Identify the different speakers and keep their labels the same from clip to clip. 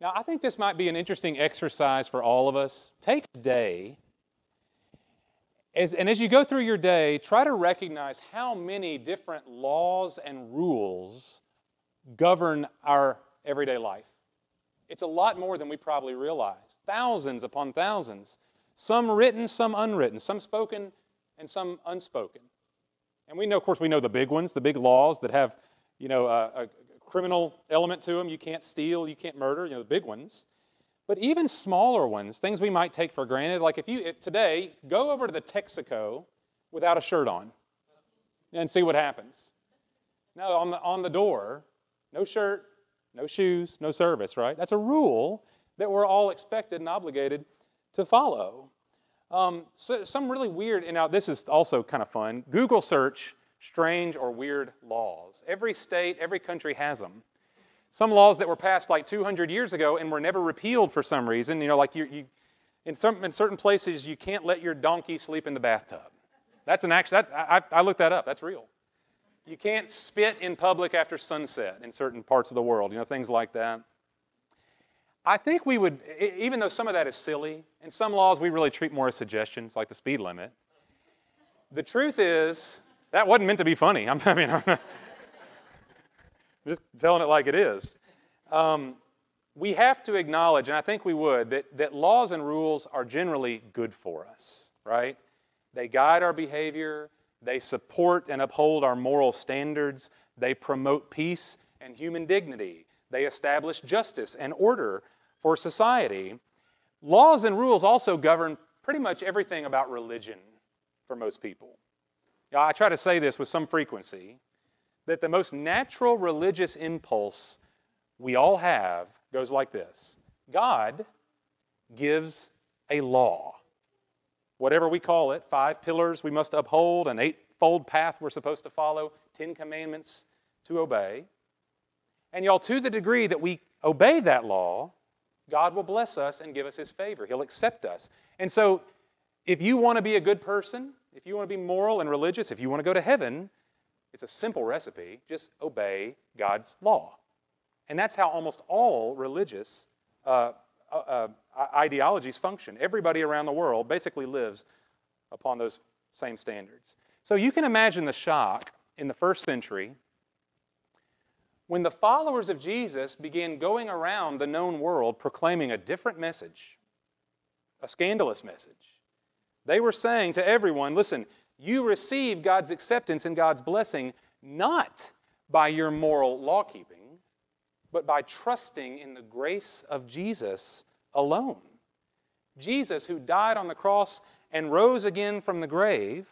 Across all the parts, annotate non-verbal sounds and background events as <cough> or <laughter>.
Speaker 1: Now, I think this might be an interesting exercise for all of us. Take a day, as, and as you go through your day, try to recognize how many different laws and rules govern our everyday life. It's a lot more than we probably realize. Thousands upon thousands. Some written, some unwritten, some spoken, and some unspoken. And we know, of course, we know the big ones, the big laws that have, you know, a criminal element to them. You can't steal, you can't murder, you know, the big ones. But even smaller ones, things we might take for granted, like if you if today go over to the Texaco without a shirt on and see what happens. Now on the on the door, no shirt, no shoes, no service, right? That's a rule that we're all expected and obligated to follow. Um, so some really weird, and now this is also kind of fun. Google search strange or weird laws. Every state, every country has them. Some laws that were passed like 200 years ago and were never repealed for some reason. You know, like you, you in, some, in certain places, you can't let your donkey sleep in the bathtub. That's an action. That's, I, I looked that up. That's real. You can't spit in public after sunset in certain parts of the world. You know, things like that. I think we would, even though some of that is silly, and some laws we really treat more as suggestions, like the speed limit. The truth is, that wasn't meant to be funny. I'm, <laughs> I mean, I'm <laughs> just telling it like it is. Um, we have to acknowledge, and I think we would, that, that laws and rules are generally good for us, right? They guide our behavior, they support and uphold our moral standards, they promote peace and human dignity, they establish justice and order for society. Laws and rules also govern pretty much everything about religion for most people. Now, I try to say this with some frequency that the most natural religious impulse we all have goes like this God gives a law. Whatever we call it, five pillars we must uphold, an eightfold path we're supposed to follow, ten commandments to obey. And y'all, to the degree that we obey that law, God will bless us and give us His favor. He'll accept us. And so, if you want to be a good person, if you want to be moral and religious, if you want to go to heaven, it's a simple recipe. Just obey God's law. And that's how almost all religious uh, uh, uh, ideologies function. Everybody around the world basically lives upon those same standards. So you can imagine the shock in the first century when the followers of Jesus began going around the known world proclaiming a different message, a scandalous message. They were saying to everyone listen, you receive God's acceptance and God's blessing not by your moral law keeping, but by trusting in the grace of Jesus alone. Jesus, who died on the cross and rose again from the grave,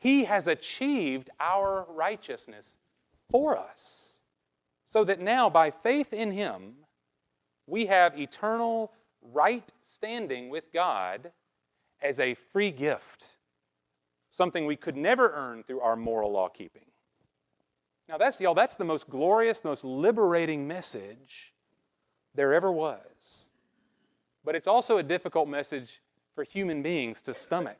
Speaker 1: he has achieved our righteousness for us. So that now, by faith in him, we have eternal right standing with God as a free gift, something we could never earn through our moral law keeping. Now, that's, y'all, that's the most glorious, most liberating message there ever was. But it's also a difficult message for human beings to stomach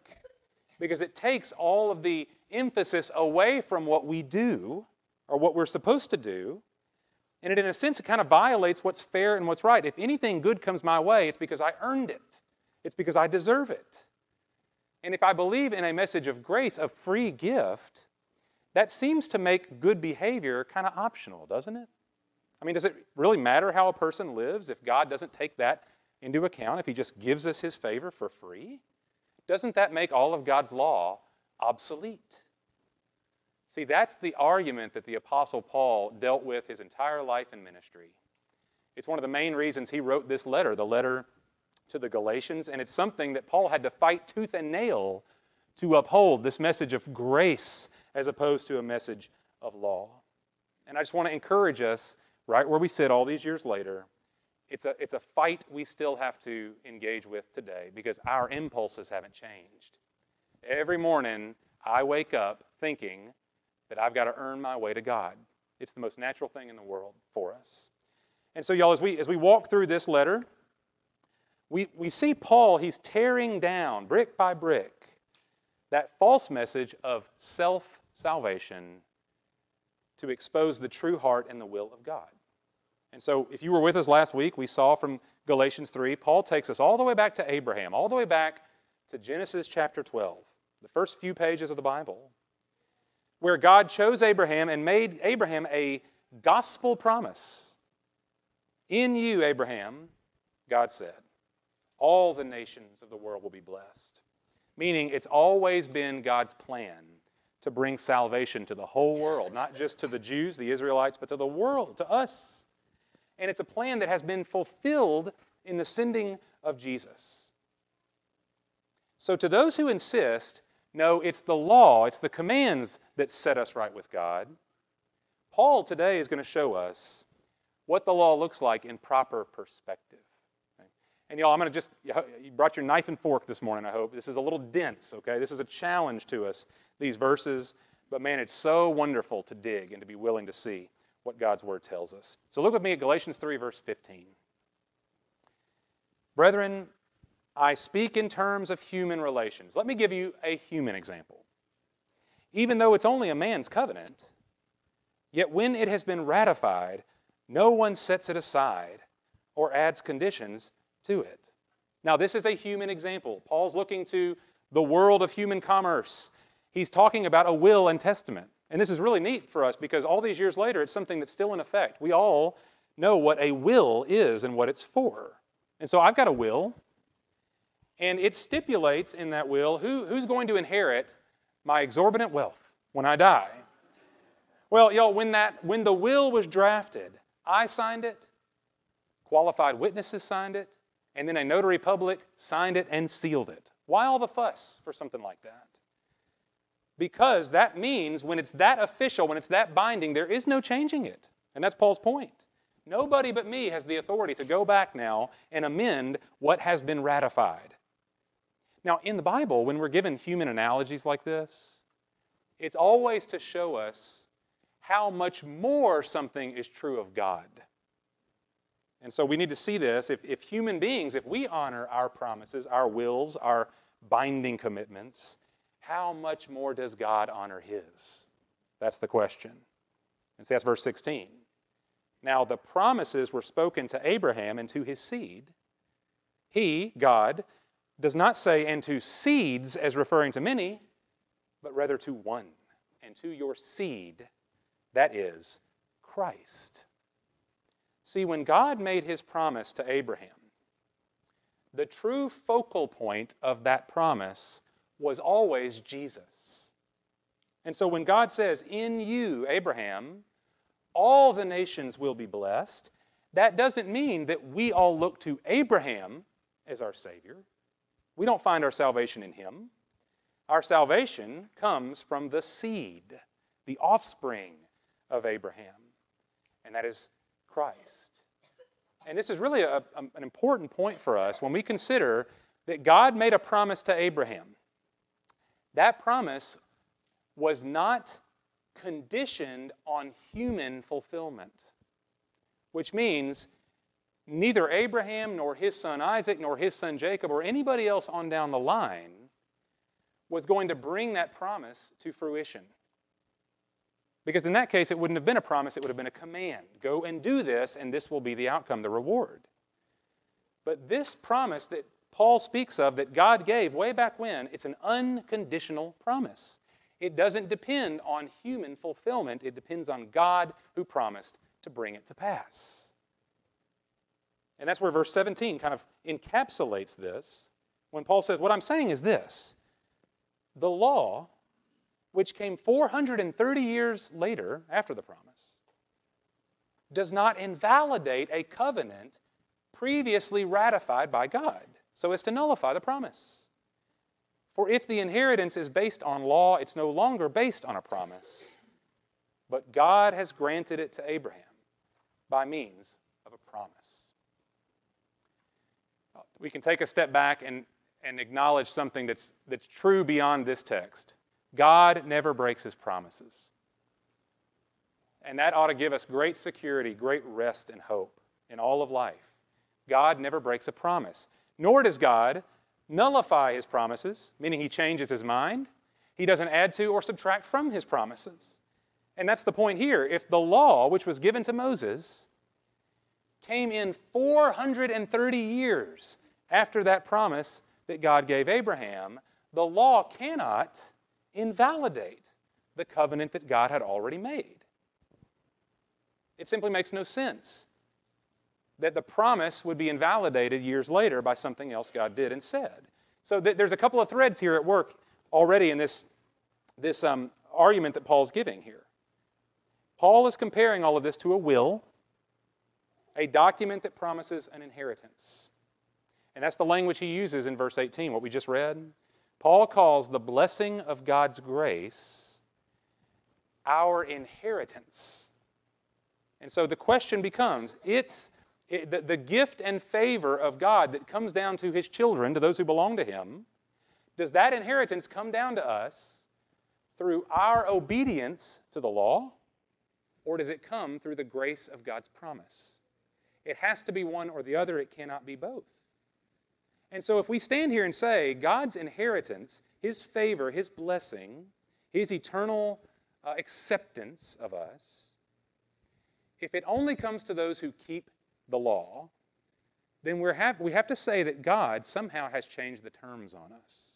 Speaker 1: because it takes all of the emphasis away from what we do or what we're supposed to do. And it, in a sense, it kind of violates what's fair and what's right. If anything good comes my way, it's because I earned it, it's because I deserve it. And if I believe in a message of grace, a free gift, that seems to make good behavior kind of optional, doesn't it? I mean, does it really matter how a person lives if God doesn't take that into account, if He just gives us His favor for free? Doesn't that make all of God's law obsolete? See, that's the argument that the Apostle Paul dealt with his entire life and ministry. It's one of the main reasons he wrote this letter, the letter to the Galatians, and it's something that Paul had to fight tooth and nail to uphold this message of grace as opposed to a message of law. And I just want to encourage us, right where we sit all these years later, it's a, it's a fight we still have to engage with today because our impulses haven't changed. Every morning, I wake up thinking that I've got to earn my way to God. It's the most natural thing in the world for us. And so, y'all, as we, as we walk through this letter, we, we see Paul, he's tearing down brick by brick that false message of self salvation to expose the true heart and the will of God. And so, if you were with us last week, we saw from Galatians 3, Paul takes us all the way back to Abraham, all the way back to Genesis chapter 12, the first few pages of the Bible, where God chose Abraham and made Abraham a gospel promise. In you, Abraham, God said, all the nations of the world will be blessed. Meaning, it's always been God's plan to bring salvation to the whole world, not just to the Jews, the Israelites, but to the world, to us. And it's a plan that has been fulfilled in the sending of Jesus. So, to those who insist, no, it's the law, it's the commands that set us right with God, Paul today is going to show us what the law looks like in proper perspective. And y'all, I'm going to just, you brought your knife and fork this morning, I hope. This is a little dense, okay? This is a challenge to us, these verses. But man, it's so wonderful to dig and to be willing to see what God's word tells us. So look with me at Galatians 3, verse 15. Brethren, I speak in terms of human relations. Let me give you a human example. Even though it's only a man's covenant, yet when it has been ratified, no one sets it aside or adds conditions to it. Now, this is a human example. Paul's looking to the world of human commerce. He's talking about a will and testament. And this is really neat for us because all these years later, it's something that's still in effect. We all know what a will is and what it's for. And so I've got a will, and it stipulates in that will who, who's going to inherit my exorbitant wealth when I die. Well, y'all, when, that, when the will was drafted, I signed it, qualified witnesses signed it, and then a notary public signed it and sealed it. Why all the fuss for something like that? Because that means when it's that official, when it's that binding, there is no changing it. And that's Paul's point. Nobody but me has the authority to go back now and amend what has been ratified. Now, in the Bible, when we're given human analogies like this, it's always to show us how much more something is true of God. And so we need to see this. If, if human beings, if we honor our promises, our wills, our binding commitments, how much more does God honor his? That's the question. And see, that's verse 16. Now, the promises were spoken to Abraham and to his seed. He, God, does not say, and to seeds as referring to many, but rather to one, and to your seed, that is, Christ. See, when God made his promise to Abraham, the true focal point of that promise was always Jesus. And so when God says, In you, Abraham, all the nations will be blessed, that doesn't mean that we all look to Abraham as our Savior. We don't find our salvation in him. Our salvation comes from the seed, the offspring of Abraham, and that is Christ. And this is really a, a, an important point for us when we consider that God made a promise to Abraham. That promise was not conditioned on human fulfillment, which means neither Abraham nor his son Isaac nor his son Jacob or anybody else on down the line was going to bring that promise to fruition. Because in that case, it wouldn't have been a promise, it would have been a command. Go and do this, and this will be the outcome, the reward. But this promise that Paul speaks of, that God gave way back when, it's an unconditional promise. It doesn't depend on human fulfillment, it depends on God who promised to bring it to pass. And that's where verse 17 kind of encapsulates this when Paul says, What I'm saying is this the law which came 430 years later after the promise, does not invalidate a covenant previously ratified by God so as to nullify the promise. For if the inheritance is based on law, it's no longer based on a promise, but God has granted it to Abraham by means of a promise. We can take a step back and, and acknowledge something that's, that's true beyond this text. God never breaks his promises. And that ought to give us great security, great rest and hope in all of life. God never breaks a promise. Nor does God nullify his promises, meaning he changes his mind. He doesn't add to or subtract from his promises. And that's the point here. If the law, which was given to Moses, came in 430 years after that promise that God gave Abraham, the law cannot invalidate the covenant that God had already made. It simply makes no sense that the promise would be invalidated years later by something else God did and said. So th- there's a couple of threads here at work already in this, this um, argument that Paul's giving here. Paul is comparing all of this to a will, a document that promises an inheritance. And that's the language he uses in verse 18, what we just read. Paul calls the blessing of God's grace our inheritance. And so the question becomes it's it, the, the gift and favor of God that comes down to his children, to those who belong to him, does that inheritance come down to us through our obedience to the law, or does it come through the grace of God's promise? It has to be one or the other, it cannot be both. And so, if we stand here and say God's inheritance, His favor, His blessing, His eternal uh, acceptance of us, if it only comes to those who keep the law, then we have, we have to say that God somehow has changed the terms on us.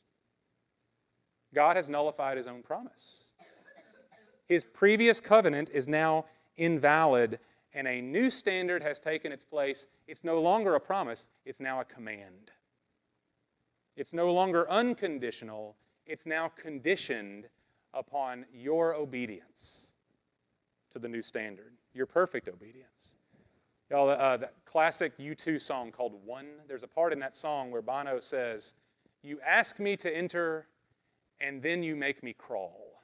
Speaker 1: God has nullified His own promise. His previous covenant is now invalid, and a new standard has taken its place. It's no longer a promise, it's now a command. It's no longer unconditional, it's now conditioned upon your obedience to the new standard, your perfect obedience. Y'all, uh, that classic U2 song called One, there's a part in that song where Bono says, You ask me to enter, and then you make me crawl.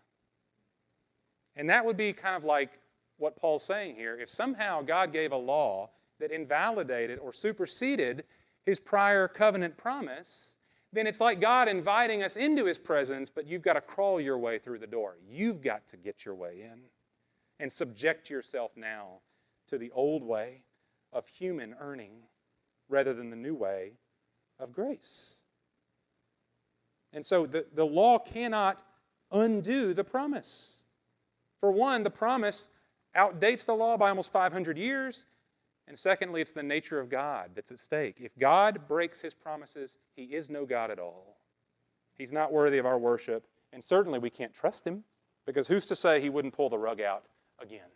Speaker 1: And that would be kind of like what Paul's saying here. If somehow God gave a law that invalidated or superseded his prior covenant promise, then it's like God inviting us into His presence, but you've got to crawl your way through the door. You've got to get your way in and subject yourself now to the old way of human earning rather than the new way of grace. And so the, the law cannot undo the promise. For one, the promise outdates the law by almost 500 years. And secondly, it's the nature of God that's at stake. If God breaks his promises, he is no God at all. He's not worthy of our worship, and certainly we can't trust him because who's to say he wouldn't pull the rug out again?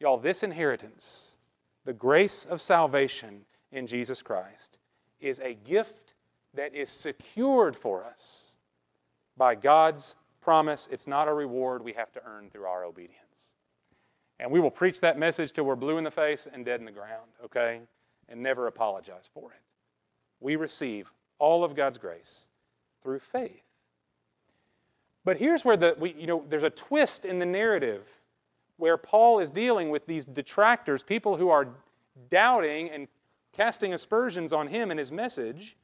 Speaker 1: Y'all, this inheritance, the grace of salvation in Jesus Christ, is a gift that is secured for us by God's promise. It's not a reward we have to earn through our obedience. And we will preach that message till we're blue in the face and dead in the ground, okay? And never apologize for it. We receive all of God's grace through faith. But here's where the, we, you know, there's a twist in the narrative where Paul is dealing with these detractors, people who are doubting and casting aspersions on him and his message,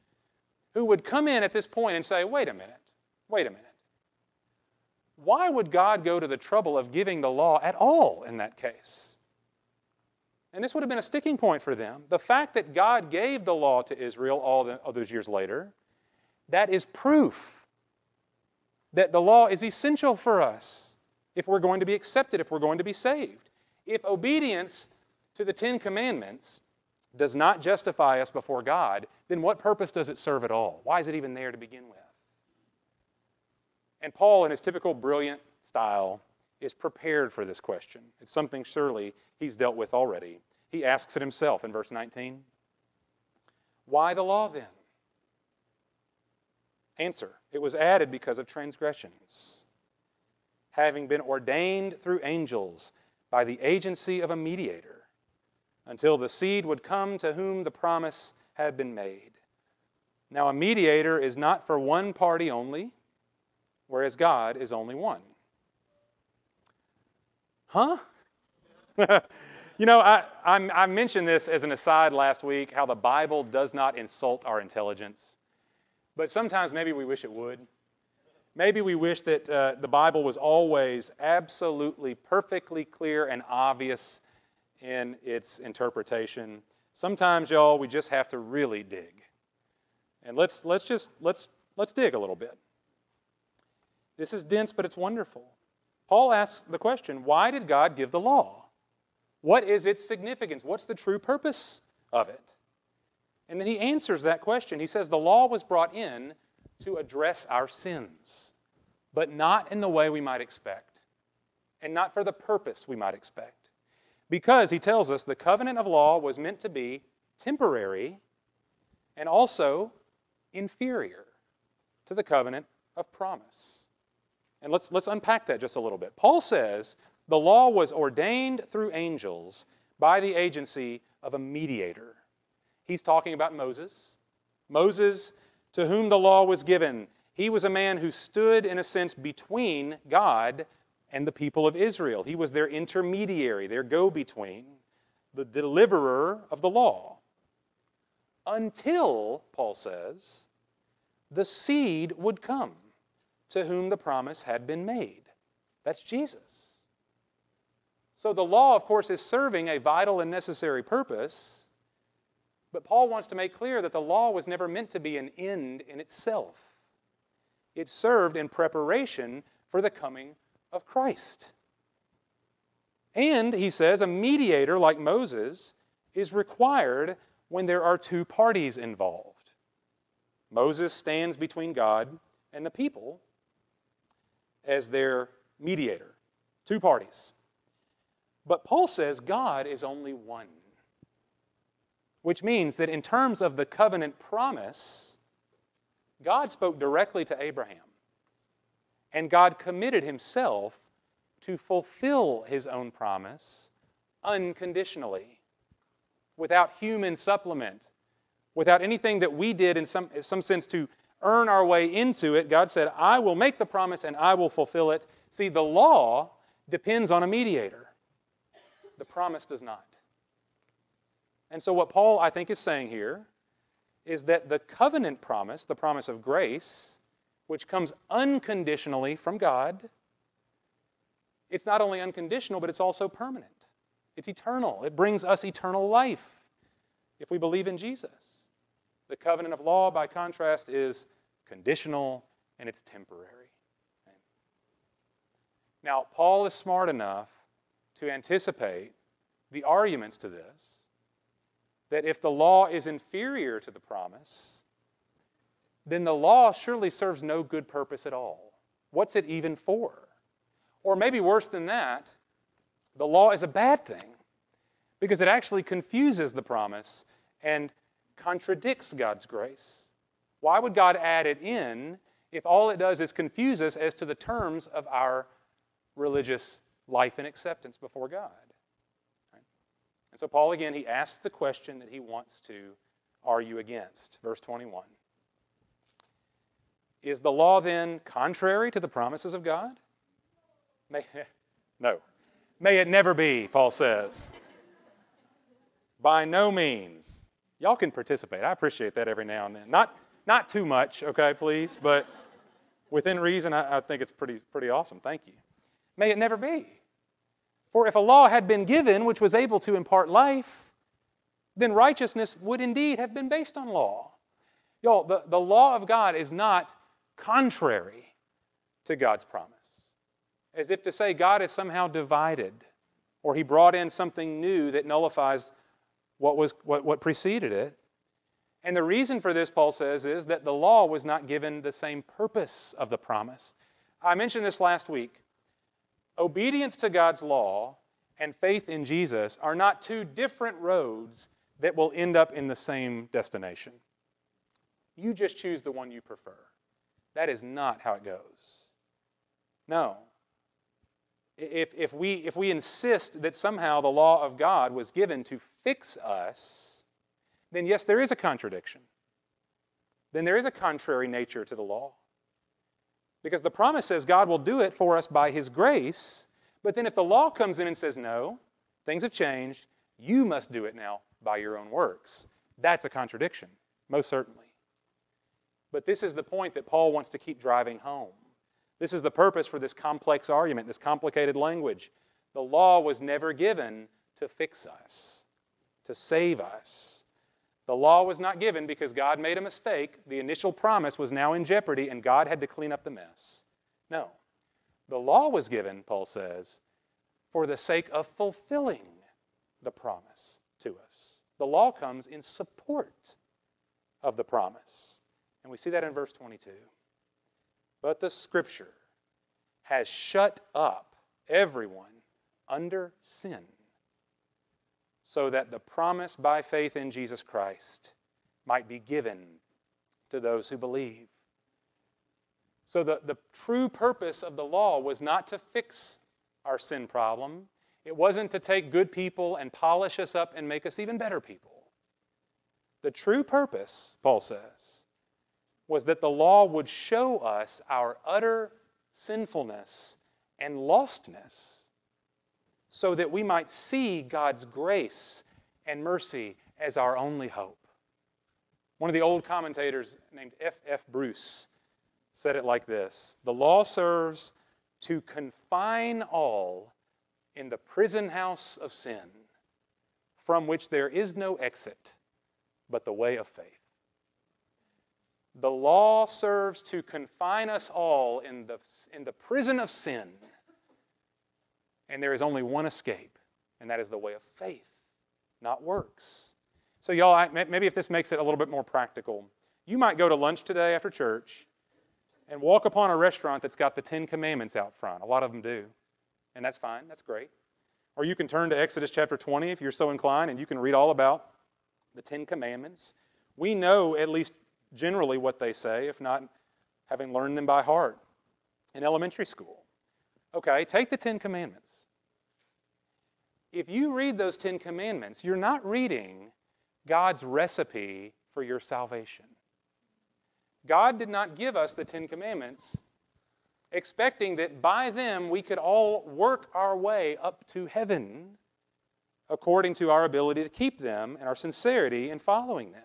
Speaker 1: who would come in at this point and say, wait a minute, wait a minute. Why would God go to the trouble of giving the law at all in that case? And this would have been a sticking point for them. The fact that God gave the law to Israel all, the, all those years later, that is proof that the law is essential for us if we're going to be accepted, if we're going to be saved. If obedience to the Ten Commandments does not justify us before God, then what purpose does it serve at all? Why is it even there to begin with? And Paul, in his typical brilliant style, is prepared for this question. It's something surely he's dealt with already. He asks it himself in verse 19 Why the law then? Answer It was added because of transgressions, having been ordained through angels by the agency of a mediator, until the seed would come to whom the promise had been made. Now, a mediator is not for one party only whereas God is only one. Huh? <laughs> you know, I, I, mentioned this as an aside last week how the Bible does not insult our intelligence, but sometimes maybe we wish it would. Maybe we wish that uh, the Bible was always absolutely perfectly clear and obvious in its interpretation. Sometimes, y'all, we just have to really dig. And let's, let's just let's, let's dig a little bit. This is dense, but it's wonderful. Paul asks the question why did God give the law? What is its significance? What's the true purpose of it? And then he answers that question. He says the law was brought in to address our sins, but not in the way we might expect, and not for the purpose we might expect. Because, he tells us, the covenant of law was meant to be temporary and also inferior to the covenant of promise. And let's, let's unpack that just a little bit. Paul says the law was ordained through angels by the agency of a mediator. He's talking about Moses. Moses, to whom the law was given, he was a man who stood, in a sense, between God and the people of Israel. He was their intermediary, their go between, the deliverer of the law. Until, Paul says, the seed would come to whom the promise had been made. That's Jesus. So the law, of course, is serving a vital and necessary purpose, but Paul wants to make clear that the law was never meant to be an end in itself. It served in preparation for the coming of Christ. And, he says, a mediator like Moses is required when there are two parties involved. Moses stands between God and the people as their mediator, two parties. But Paul says God is only one, which means that in terms of the covenant promise, God spoke directly to Abraham, and God committed himself to fulfill his own promise unconditionally, without human supplement, without anything that we did in some, in some sense to earn our way into it. God said, I will make the promise and I will fulfill it. See, the law depends on a mediator, the promise does not. And so, what Paul, I think, is saying here is that the covenant promise, the promise of grace, which comes unconditionally from God, it's not only unconditional, but it's also permanent. It's eternal. It brings us eternal life if we believe in Jesus. The covenant of law, by contrast, is conditional and it's temporary. Now, Paul is smart enough to anticipate the arguments to this that if the law is inferior to the promise, then the law surely serves no good purpose at all. What's it even for? Or maybe worse than that, the law is a bad thing because it actually confuses the promise and contradicts God's grace. Why would God add it in if all it does is confuse us as to the terms of our religious life and acceptance before God? Right? And so, Paul, again, he asks the question that he wants to argue against. Verse 21. Is the law then contrary to the promises of God? May, <laughs> no. May it never be, Paul says. By no means. Y'all can participate. I appreciate that every now and then. Not, not too much, okay, please, but within reason, I, I think it's pretty, pretty awesome. Thank you. May it never be. For if a law had been given which was able to impart life, then righteousness would indeed have been based on law. Y'all, the, the law of God is not contrary to God's promise. As if to say God is somehow divided, or he brought in something new that nullifies what, was, what, what preceded it. And the reason for this, Paul says, is that the law was not given the same purpose of the promise. I mentioned this last week. Obedience to God's law and faith in Jesus are not two different roads that will end up in the same destination. You just choose the one you prefer. That is not how it goes. No. If, if, we, if we insist that somehow the law of God was given to fix us, then yes, there is a contradiction. Then there is a contrary nature to the law. Because the promise says God will do it for us by His grace, but then if the law comes in and says, no, things have changed, you must do it now by your own works, that's a contradiction, most certainly. But this is the point that Paul wants to keep driving home. This is the purpose for this complex argument, this complicated language. The law was never given to fix us, to save us. The law was not given because God made a mistake. The initial promise was now in jeopardy and God had to clean up the mess. No. The law was given, Paul says, for the sake of fulfilling the promise to us. The law comes in support of the promise. And we see that in verse 22. But the scripture has shut up everyone under sin, so that the promise by faith in Jesus Christ might be given to those who believe. So, the, the true purpose of the law was not to fix our sin problem, it wasn't to take good people and polish us up and make us even better people. The true purpose, Paul says, was that the law would show us our utter sinfulness and lostness so that we might see God's grace and mercy as our only hope. One of the old commentators named F. F. Bruce said it like this The law serves to confine all in the prison house of sin, from which there is no exit but the way of faith. The law serves to confine us all in the, in the prison of sin and there is only one escape, and that is the way of faith, not works. So, y'all, maybe if this makes it a little bit more practical, you might go to lunch today after church and walk upon a restaurant that's got the Ten Commandments out front. A lot of them do. And that's fine, that's great. Or you can turn to Exodus chapter 20 if you're so inclined, and you can read all about the Ten Commandments. We know at least generally what they say, if not having learned them by heart in elementary school. Okay, take the Ten Commandments. If you read those Ten Commandments, you're not reading God's recipe for your salvation. God did not give us the Ten Commandments expecting that by them we could all work our way up to heaven according to our ability to keep them and our sincerity in following them.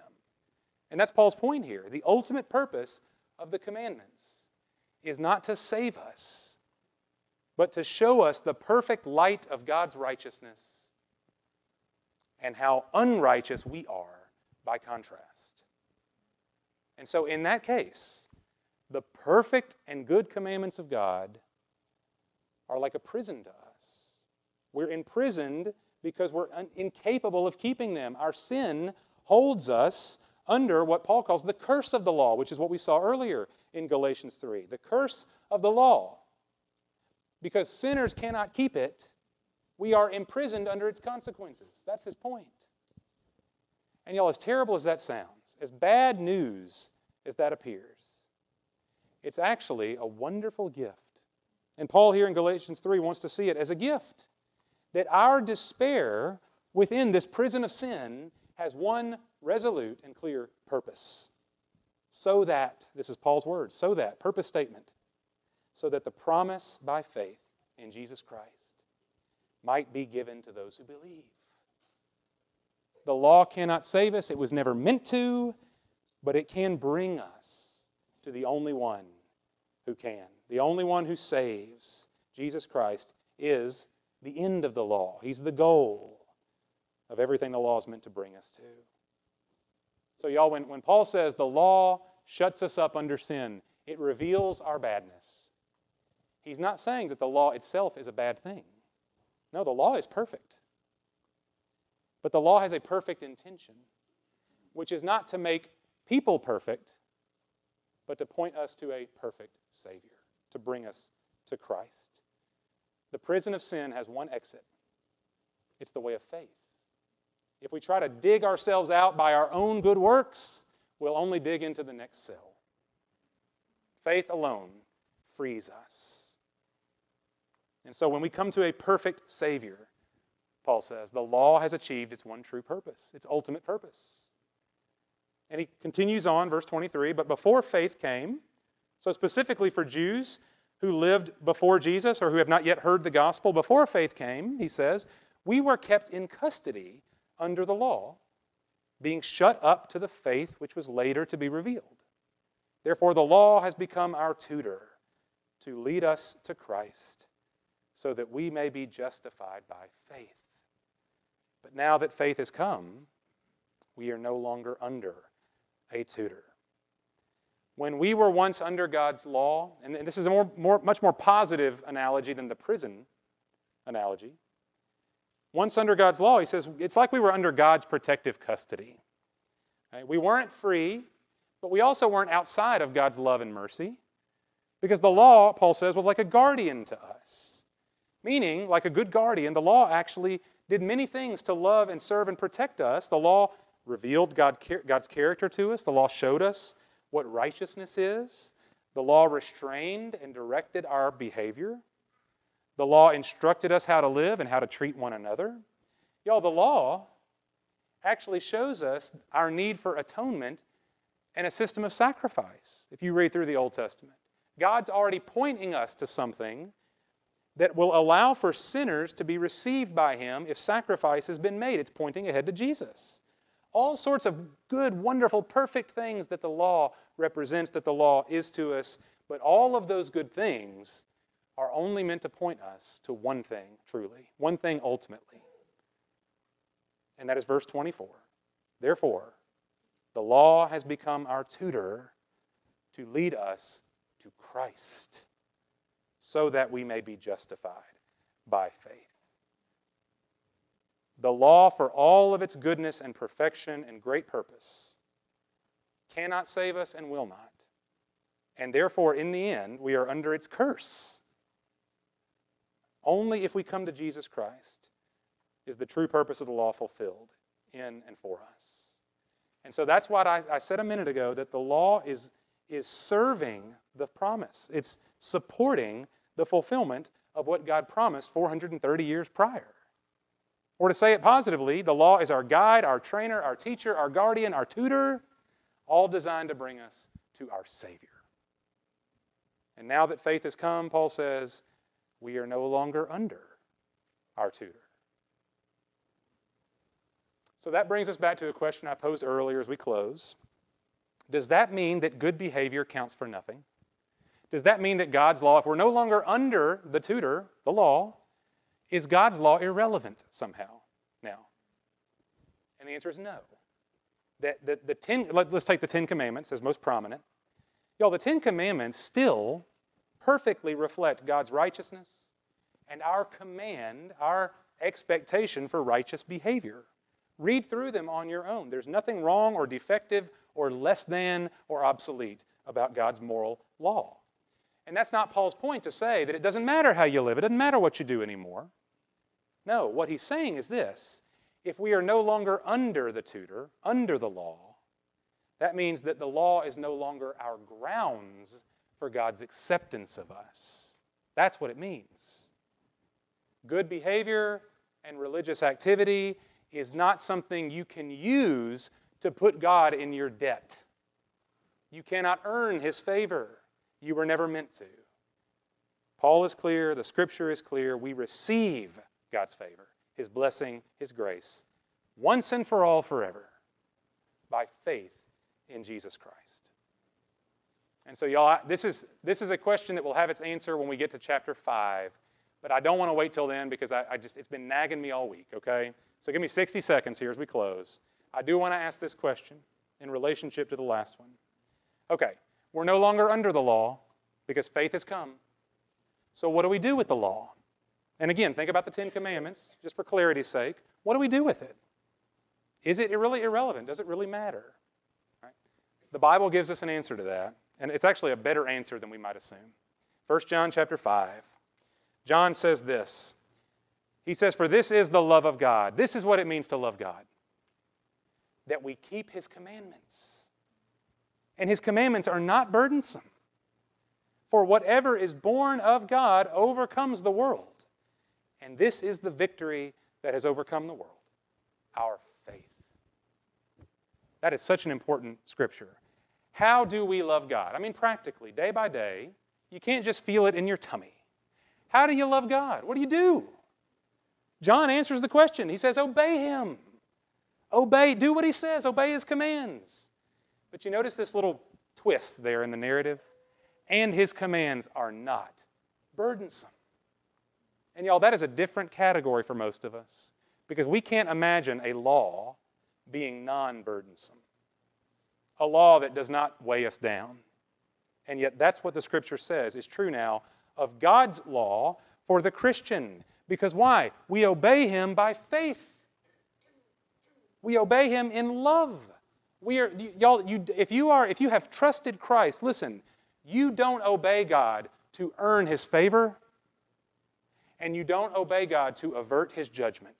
Speaker 1: And that's Paul's point here. The ultimate purpose of the commandments is not to save us but to show us the perfect light of God's righteousness and how unrighteous we are by contrast. And so, in that case, the perfect and good commandments of God are like a prison to us. We're imprisoned because we're un- incapable of keeping them. Our sin holds us under what Paul calls the curse of the law, which is what we saw earlier in Galatians 3. The curse of the law because sinners cannot keep it, we are imprisoned under its consequences. That's his point. And y'all, as terrible as that sounds, as bad news as that appears, it's actually a wonderful gift. And Paul here in Galatians 3 wants to see it as a gift that our despair within this prison of sin has one resolute and clear purpose. So that, this is Paul's words, so that, purpose statement, so that the promise by faith in Jesus Christ might be given to those who believe. The law cannot save us, it was never meant to, but it can bring us to the only one who can. The only one who saves, Jesus Christ, is the end of the law. He's the goal of everything the law is meant to bring us to. So, y'all, when, when Paul says the law shuts us up under sin, it reveals our badness. He's not saying that the law itself is a bad thing. No, the law is perfect. But the law has a perfect intention, which is not to make people perfect, but to point us to a perfect Savior, to bring us to Christ. The prison of sin has one exit it's the way of faith. If we try to dig ourselves out by our own good works, we'll only dig into the next cell. Faith alone frees us. And so when we come to a perfect Savior, Paul says, the law has achieved its one true purpose, its ultimate purpose. And he continues on, verse 23 But before faith came, so specifically for Jews who lived before Jesus or who have not yet heard the gospel, before faith came, he says, we were kept in custody under the law, being shut up to the faith which was later to be revealed. Therefore, the law has become our tutor to lead us to Christ so that we may be justified by faith. But now that faith has come, we are no longer under a tutor. When we were once under God's law, and this is a more, more, much more positive analogy than the prison analogy. Once under God's law, he says, it's like we were under God's protective custody. Right? We weren't free, but we also weren't outside of God's love and mercy. Because the law, Paul says, was like a guardian to us. Meaning, like a good guardian, the law actually did many things to love and serve and protect us. The law revealed God, God's character to us, the law showed us what righteousness is, the law restrained and directed our behavior. The law instructed us how to live and how to treat one another. Y'all, the law actually shows us our need for atonement and a system of sacrifice, if you read through the Old Testament. God's already pointing us to something that will allow for sinners to be received by Him if sacrifice has been made. It's pointing ahead to Jesus. All sorts of good, wonderful, perfect things that the law represents, that the law is to us, but all of those good things are only meant to point us to one thing, truly, one thing ultimately. And that is verse 24. Therefore, the law has become our tutor to lead us to Christ so that we may be justified by faith. The law, for all of its goodness and perfection and great purpose, cannot save us and will not. And therefore, in the end, we are under its curse. Only if we come to Jesus Christ is the true purpose of the law fulfilled in and for us. And so that's why I, I said a minute ago that the law is, is serving the promise, it's supporting the fulfillment of what God promised 430 years prior. Or to say it positively, the law is our guide, our trainer, our teacher, our guardian, our tutor, all designed to bring us to our Savior. And now that faith has come, Paul says, we are no longer under our tutor. So that brings us back to a question I posed earlier as we close. Does that mean that good behavior counts for nothing? Does that mean that God's law, if we're no longer under the tutor, the law, is God's law irrelevant somehow now? And the answer is no. That the, the ten, let, us take the Ten Commandments as most prominent. Y'all, the Ten Commandments still perfectly reflect God's righteousness and our command, our expectation for righteous behavior. Read through them on your own. There's nothing wrong or defective or less than or obsolete about God's moral law. And that's not Paul's point to say that it doesn't matter how you live, it doesn't matter what you do anymore. No, what he's saying is this if we are no longer under the tutor, under the law, that means that the law is no longer our grounds for God's acceptance of us. That's what it means. Good behavior and religious activity is not something you can use to put God in your debt. You cannot earn his favor. You were never meant to. Paul is clear, the scripture is clear. We receive God's favor, his blessing, his grace, once and for all forever, by faith in Jesus Christ. And so, y'all, this is, this is a question that will have its answer when we get to chapter 5. But I don't want to wait till then because I, I just, it's been nagging me all week, okay? So give me 60 seconds here as we close. I do want to ask this question in relationship to the last one. Okay, we're no longer under the law because faith has come. So what do we do with the law? And again, think about the Ten Commandments, just for clarity's sake. What do we do with it? Is it really irrelevant? Does it really matter? Right? The Bible gives us an answer to that, and it's actually a better answer than we might assume. 1 John chapter 5. John says this he says, For this is the love of God. This is what it means to love God that we keep His commandments. And His commandments are not burdensome. For whatever is born of God overcomes the world. And this is the victory that has overcome the world our faith. That is such an important scripture. How do we love God? I mean, practically, day by day, you can't just feel it in your tummy. How do you love God? What do you do? John answers the question. He says, Obey him. Obey, do what he says, obey his commands. But you notice this little twist there in the narrative? And his commands are not burdensome. And y'all, that is a different category for most of us because we can't imagine a law being non burdensome, a law that does not weigh us down. And yet, that's what the scripture says is true now of God's law for the Christian Because why? We obey Him by faith. We obey Him in love. We are, y'all, you, if, you are, if you have trusted Christ, listen, you don't obey God to earn His favor, and you don't obey God to avert His judgment.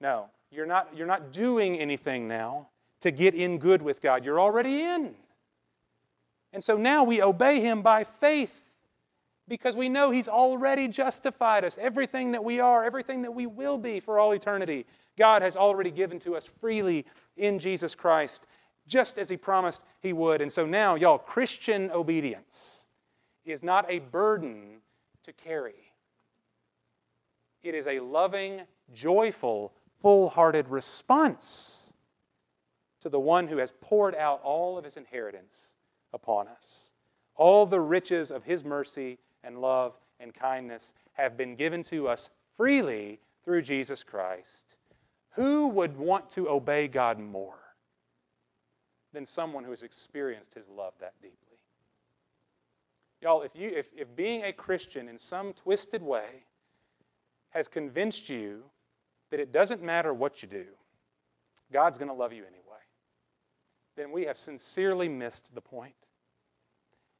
Speaker 1: No, you're not, you're not doing anything now to get in good with God. You're already in. And so now we obey Him by faith because we know He's already justified us. Everything that we are, everything that we will be for all eternity, God has already given to us freely in Jesus Christ, just as He promised He would. And so now, y'all, Christian obedience is not a burden to carry, it is a loving, joyful, full hearted response to the one who has poured out all of His inheritance upon us. All the riches of His mercy and love and kindness have been given to us freely through Jesus Christ. Who would want to obey God more than someone who has experienced His love that deeply? Y'all, if, you, if, if being a Christian in some twisted way has convinced you that it doesn't matter what you do, God's going to love you anyway, then we have sincerely missed the point.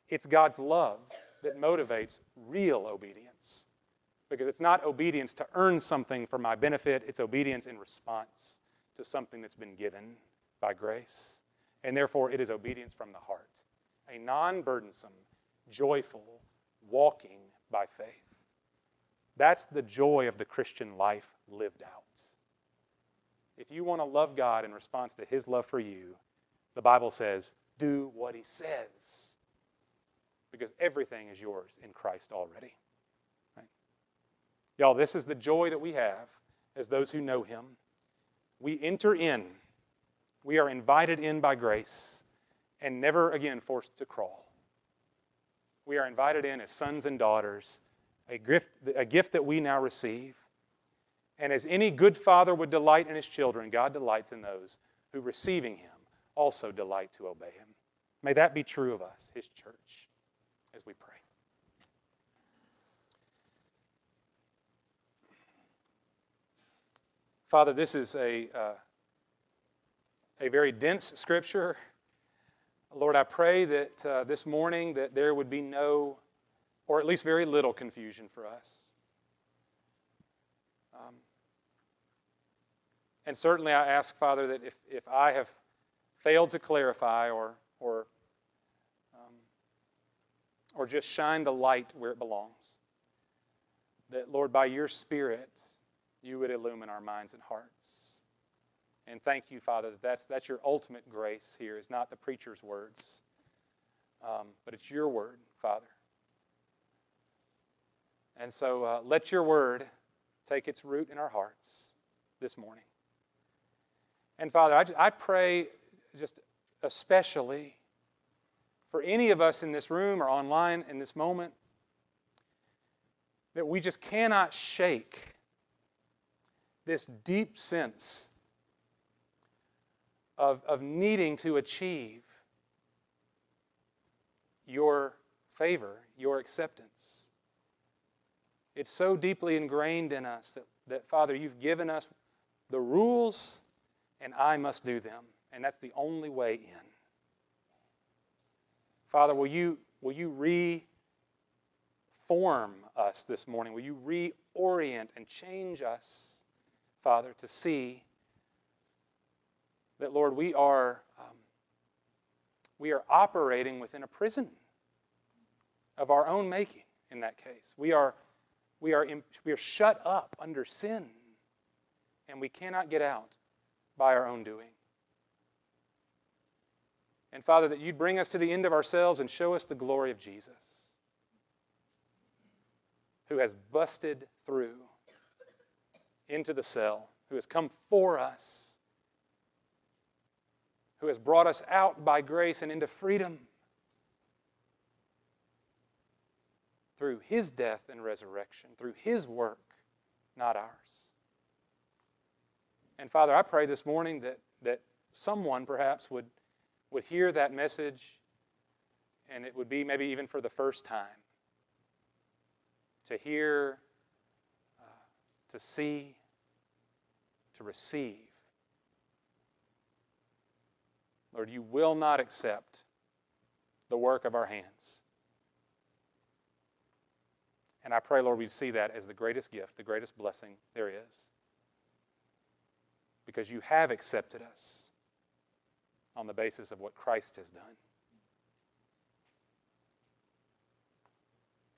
Speaker 1: It's God's love that motivates real obedience. Because it's not obedience to earn something for my benefit, it's obedience in response to something that's been given by grace. And therefore, it is obedience from the heart, a non burdensome, joyful walking by faith. That's the joy of the Christian life lived out. If you want to love God in response to His love for you, the Bible says, do what He says because everything is yours in Christ already. Right? Y'all, this is the joy that we have as those who know Him. We enter in, we are invited in by grace and never again forced to crawl. We are invited in as sons and daughters, a gift, a gift that we now receive. And as any good father would delight in his children, God delights in those who, receiving him, also delight to obey him. May that be true of us, his church as we pray. Father, this is a, uh, a very dense scripture. Lord, I pray that uh, this morning that there would be no, or at least very little confusion for us. Um, and certainly I ask, Father, that if, if I have failed to clarify or, or or just shine the light where it belongs. That, Lord, by your Spirit, you would illumine our minds and hearts. And thank you, Father, that that's, that's your ultimate grace here, is not the preacher's words, um, but it's your word, Father. And so uh, let your word take its root in our hearts this morning. And Father, I, I pray just especially for any of us in this room or online in this moment that we just cannot shake this deep sense of, of needing to achieve your favor, your acceptance. It's so deeply ingrained in us that, that, Father, you've given us the rules, and I must do them. And that's the only way in. Father, will you, will you reform us this morning? Will you reorient and change us, Father, to see that, Lord, we are, um, we are operating within a prison of our own making in that case. We are, we are, in, we are shut up under sin, and we cannot get out by our own doing. And Father, that you'd bring us to the end of ourselves and show us the glory of Jesus, who has busted through into the cell, who has come for us, who has brought us out by grace and into freedom through his death and resurrection, through his work, not ours. And Father, I pray this morning that, that someone perhaps would would hear that message, and it would be maybe even for the first time. to hear, uh, to see, to receive. Lord, you will not accept the work of our hands. And I pray, Lord, we see that as the greatest gift, the greatest blessing there is. Because you have accepted us on the basis of what Christ has done.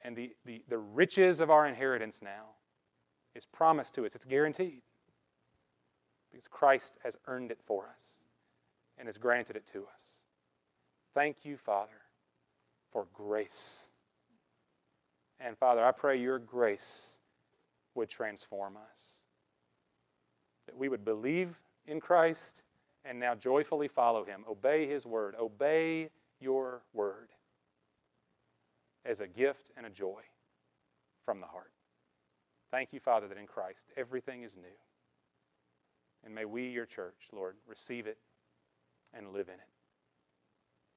Speaker 1: And the, the, the riches of our inheritance now is promised to us, it's guaranteed. Because Christ has earned it for us and has granted it to us. Thank you, Father, for grace. And Father, I pray your grace would transform us. That we would believe in Christ and now joyfully follow him. Obey his word. Obey your word as a gift and a joy from the heart. Thank you, Father, that in Christ everything is new. And may we, your church, Lord, receive it and live in it.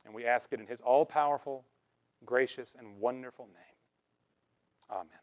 Speaker 1: And we ask it in his all powerful, gracious, and wonderful name. Amen.